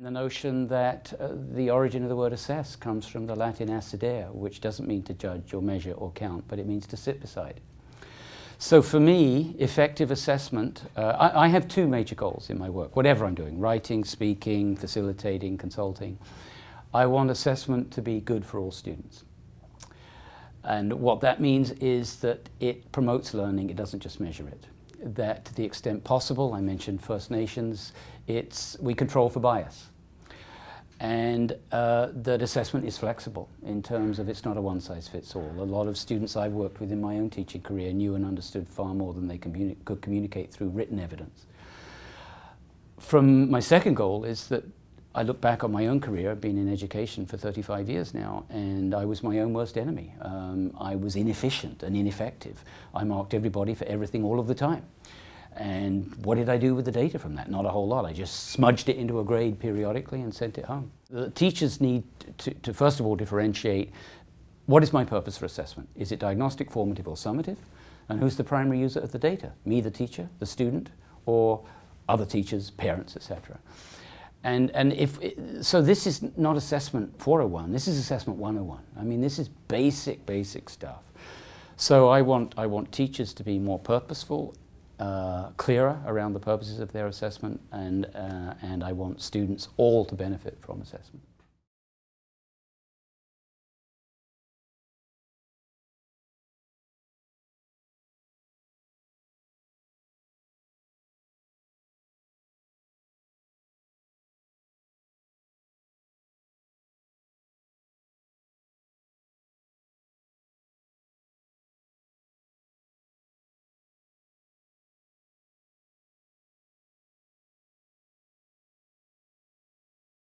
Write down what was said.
The notion that uh, the origin of the word assess comes from the Latin assidere, which doesn't mean to judge or measure or count, but it means to sit beside. So for me, effective assessment, uh, I, I, have two major goals in my work, whatever I'm doing, writing, speaking, facilitating, consulting. I want assessment to be good for all students. And what that means is that it promotes learning, it doesn't just measure it that to the extent possible, I mentioned First Nations, it's, we control for bias. And uh, that assessment is flexible in terms of it's not a one-size-fits-all. A lot of students I've worked with in my own teaching career knew and understood far more than they communi could communicate through written evidence. From my second goal is that I look back on my own career, I've been in education for 35 years now, and I was my own worst enemy. Um, I was inefficient and ineffective. I marked everybody for everything all of the time. And what did I do with the data from that? Not a whole lot. I just smudged it into a grade periodically and sent it home. The teachers need to, to first of all differentiate what is my purpose for assessment? Is it diagnostic, formative or summative? And who's the primary user of the data? Me, the teacher, the student, or other teachers, parents, etc. And, and if, so this is not assessment 401, this is assessment 101. I mean, this is basic, basic stuff. So I want, I want teachers to be more purposeful, uh, clearer around the purposes of their assessment, and, uh, and I want students all to benefit from assessment.